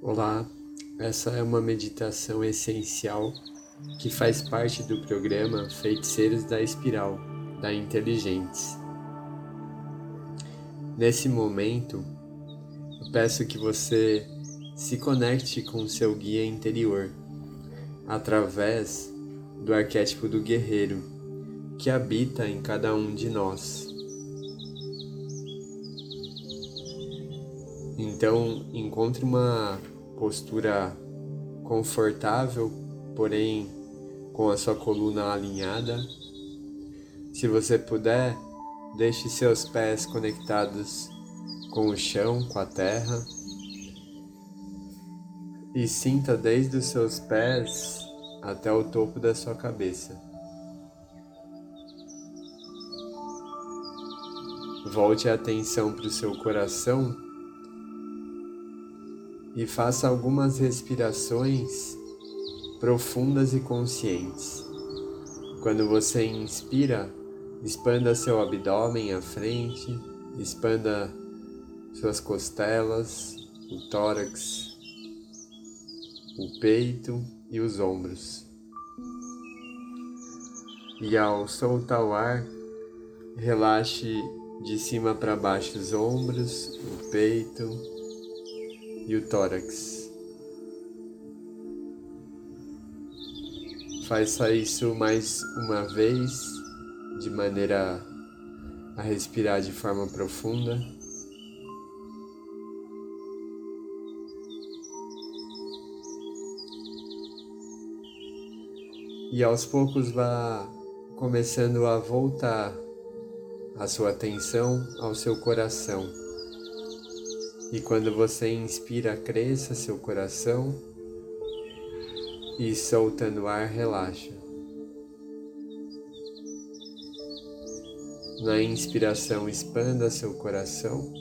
Olá, essa é uma meditação essencial que faz parte do programa Feiticeiros da Espiral, da Inteligentes. Nesse momento, eu peço que você se conecte com seu guia interior através do arquétipo do guerreiro que habita em cada um de nós. Então, encontre uma postura confortável, porém com a sua coluna alinhada. Se você puder, deixe seus pés conectados com o chão, com a terra. E sinta desde os seus pés até o topo da sua cabeça. Volte a atenção para o seu coração e faça algumas respirações profundas e conscientes. Quando você inspira, expanda seu abdômen à frente, expanda suas costelas, o tórax, o peito e os ombros. E ao soltar o ar, relaxe de cima para baixo os ombros, o peito, e o tórax. Faça isso mais uma vez, de maneira a respirar de forma profunda. E aos poucos vá começando a voltar a sua atenção ao seu coração. E quando você inspira, cresça seu coração e soltando o ar, relaxa. Na inspiração, expanda seu coração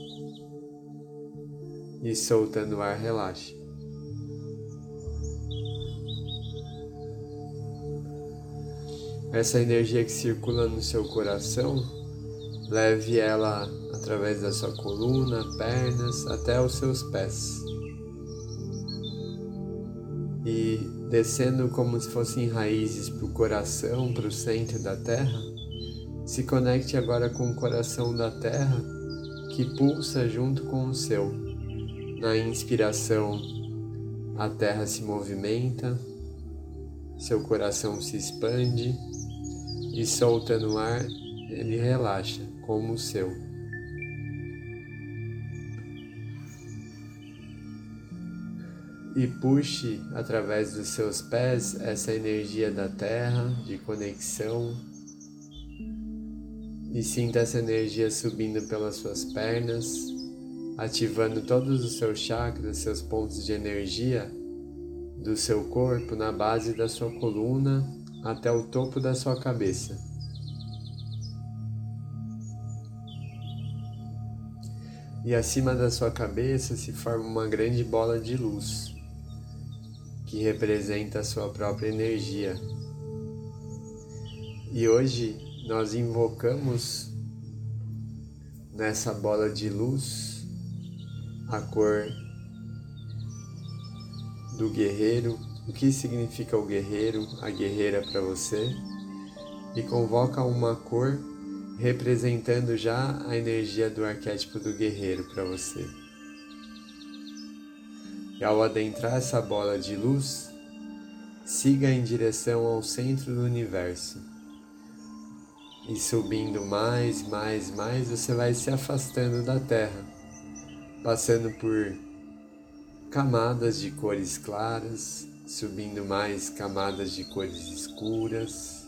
e soltando o ar, relaxa. Essa energia que circula no seu coração, leve ela através da sua coluna, pernas, até os seus pés. E descendo como se fossem raízes para o coração, para o centro da terra, se conecte agora com o coração da terra que pulsa junto com o seu. Na inspiração, a terra se movimenta, seu coração se expande e solta no ar, ele relaxa como o seu. e puxe através dos seus pés essa energia da terra de conexão e sinta essa energia subindo pelas suas pernas, ativando todos os seus chakras, seus pontos de energia do seu corpo na base da sua coluna até o topo da sua cabeça. E acima da sua cabeça se forma uma grande bola de luz que representa a sua própria energia. E hoje nós invocamos nessa bola de luz a cor do guerreiro, o que significa o guerreiro, a guerreira para você, e convoca uma cor representando já a energia do arquétipo do guerreiro para você. E ao adentrar essa bola de luz, siga em direção ao centro do universo. E subindo mais, mais, mais, você vai se afastando da Terra, passando por camadas de cores claras, subindo mais camadas de cores escuras,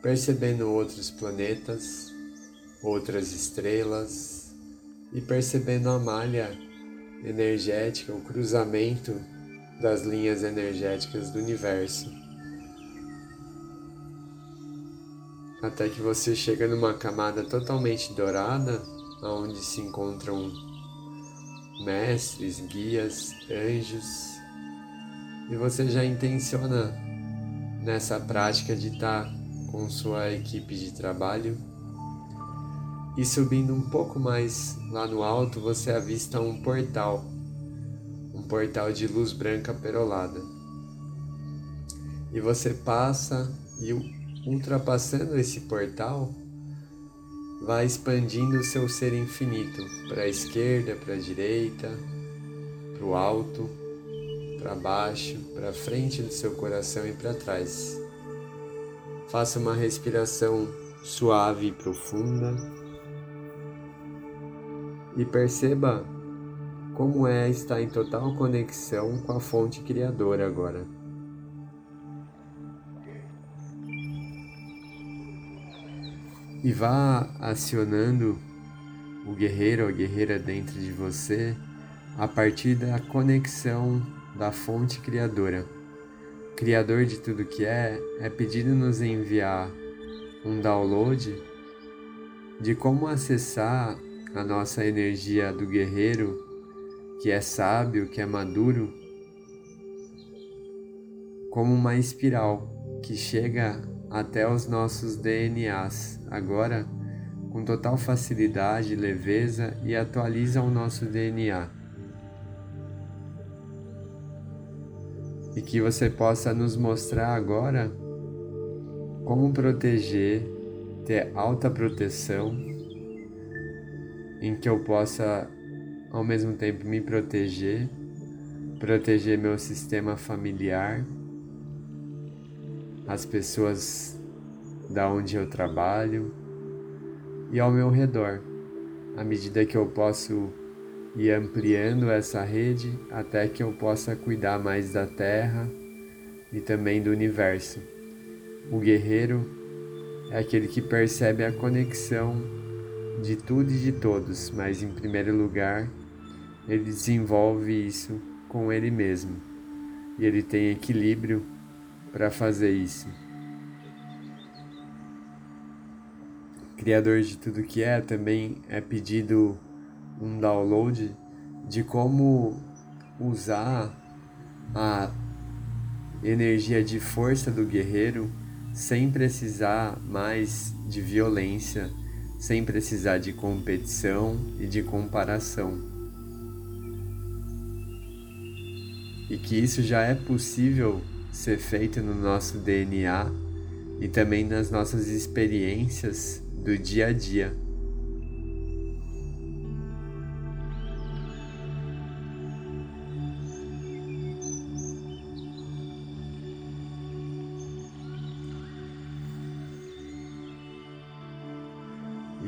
percebendo outros planetas, outras estrelas e percebendo a malha energética, o cruzamento das linhas energéticas do universo. Até que você chega numa camada totalmente dourada, onde se encontram mestres, guias, anjos, e você já intenciona nessa prática de estar com sua equipe de trabalho e subindo um pouco mais lá no alto, você avista um portal, um portal de luz branca perolada. E você passa e ultrapassando esse portal, vai expandindo o seu ser infinito para a esquerda, para a direita, para o alto, para baixo, para frente do seu coração e para trás. Faça uma respiração suave e profunda e perceba como é estar em total conexão com a fonte criadora agora. E vá acionando o guerreiro ou guerreira dentro de você a partir da conexão da fonte criadora. Criador de tudo que é, é pedido nos enviar um download de como acessar a nossa energia do guerreiro que é sábio, que é maduro, como uma espiral que chega até os nossos DNAs, agora com total facilidade, leveza e atualiza o nosso DNA. E que você possa nos mostrar agora como proteger, ter alta proteção, em que eu possa ao mesmo tempo me proteger, proteger meu sistema familiar, as pessoas da onde eu trabalho e ao meu redor, à medida que eu posso ir ampliando essa rede até que eu possa cuidar mais da Terra e também do universo. O guerreiro é aquele que percebe a conexão de tudo e de todos, mas em primeiro lugar ele desenvolve isso com ele mesmo e ele tem equilíbrio para fazer isso. Criador de tudo que é, também é pedido um download de como usar a energia de força do guerreiro sem precisar mais de violência, sem precisar de competição e de comparação. e que isso já é possível ser feito no nosso DNA e também nas nossas experiências do dia a dia.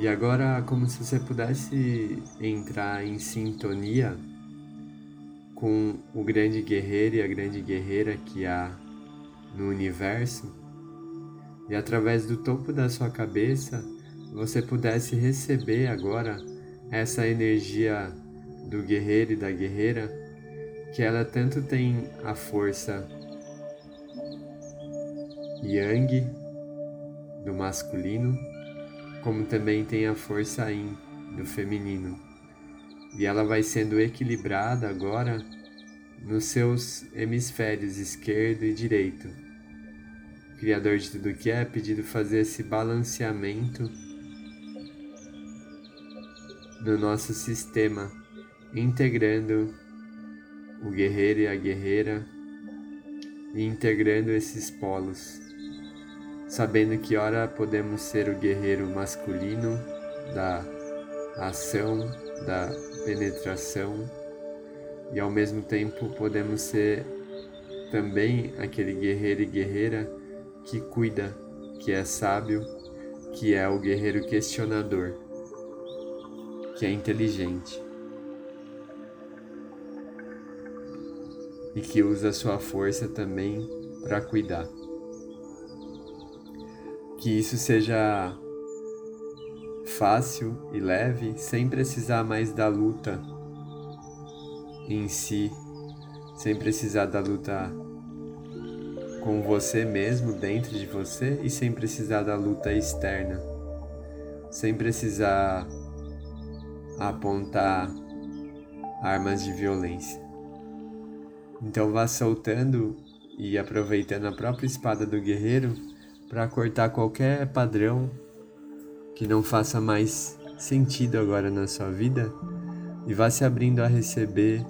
E agora, como se você pudesse entrar em sintonia com o grande guerreiro e a grande guerreira que há no universo, e através do topo da sua cabeça você pudesse receber agora essa energia do guerreiro e da guerreira, que ela tanto tem a força yang do masculino, como também tem a força yin do feminino e ela vai sendo equilibrada agora nos seus hemisférios esquerdo e direito. O Criador de tudo que é pedido fazer esse balanceamento no nosso sistema, integrando o guerreiro e a guerreira e integrando esses polos, sabendo que ora podemos ser o guerreiro masculino da ação, da penetração e ao mesmo tempo podemos ser também aquele guerreiro e guerreira que cuida, que é sábio, que é o guerreiro questionador, que é inteligente e que usa sua força também para cuidar. Que isso seja fácil e leve, sem precisar mais da luta em si, sem precisar da luta com você mesmo, dentro de você, e sem precisar da luta externa, sem precisar apontar armas de violência. Então vá soltando e aproveitando a própria espada do guerreiro para cortar qualquer padrão que não faça mais sentido agora na sua vida e vá se abrindo a receber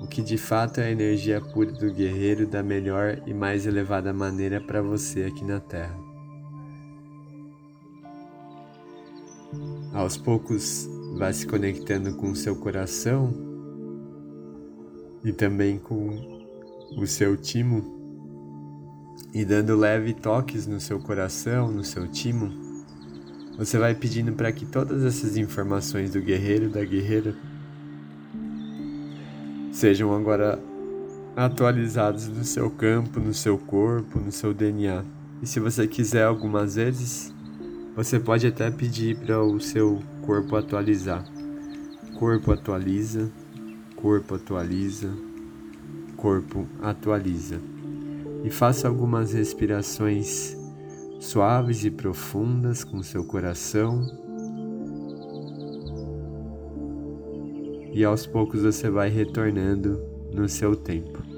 o que de fato é a energia pura do guerreiro da melhor e mais elevada maneira para você aqui na Terra. Aos poucos, vá se conectando com o seu coração e também com o seu timo e dando leve toques no seu coração, no seu timo. Você vai pedindo para que todas essas informações do guerreiro, da guerreira, sejam agora atualizadas no seu campo, no seu corpo, no seu DNA. E se você quiser algumas vezes, você pode até pedir para o seu corpo atualizar. Corpo atualiza, corpo atualiza, corpo atualiza. E faça algumas respirações suaves e profundas com seu coração. E aos poucos você vai retornando no seu tempo.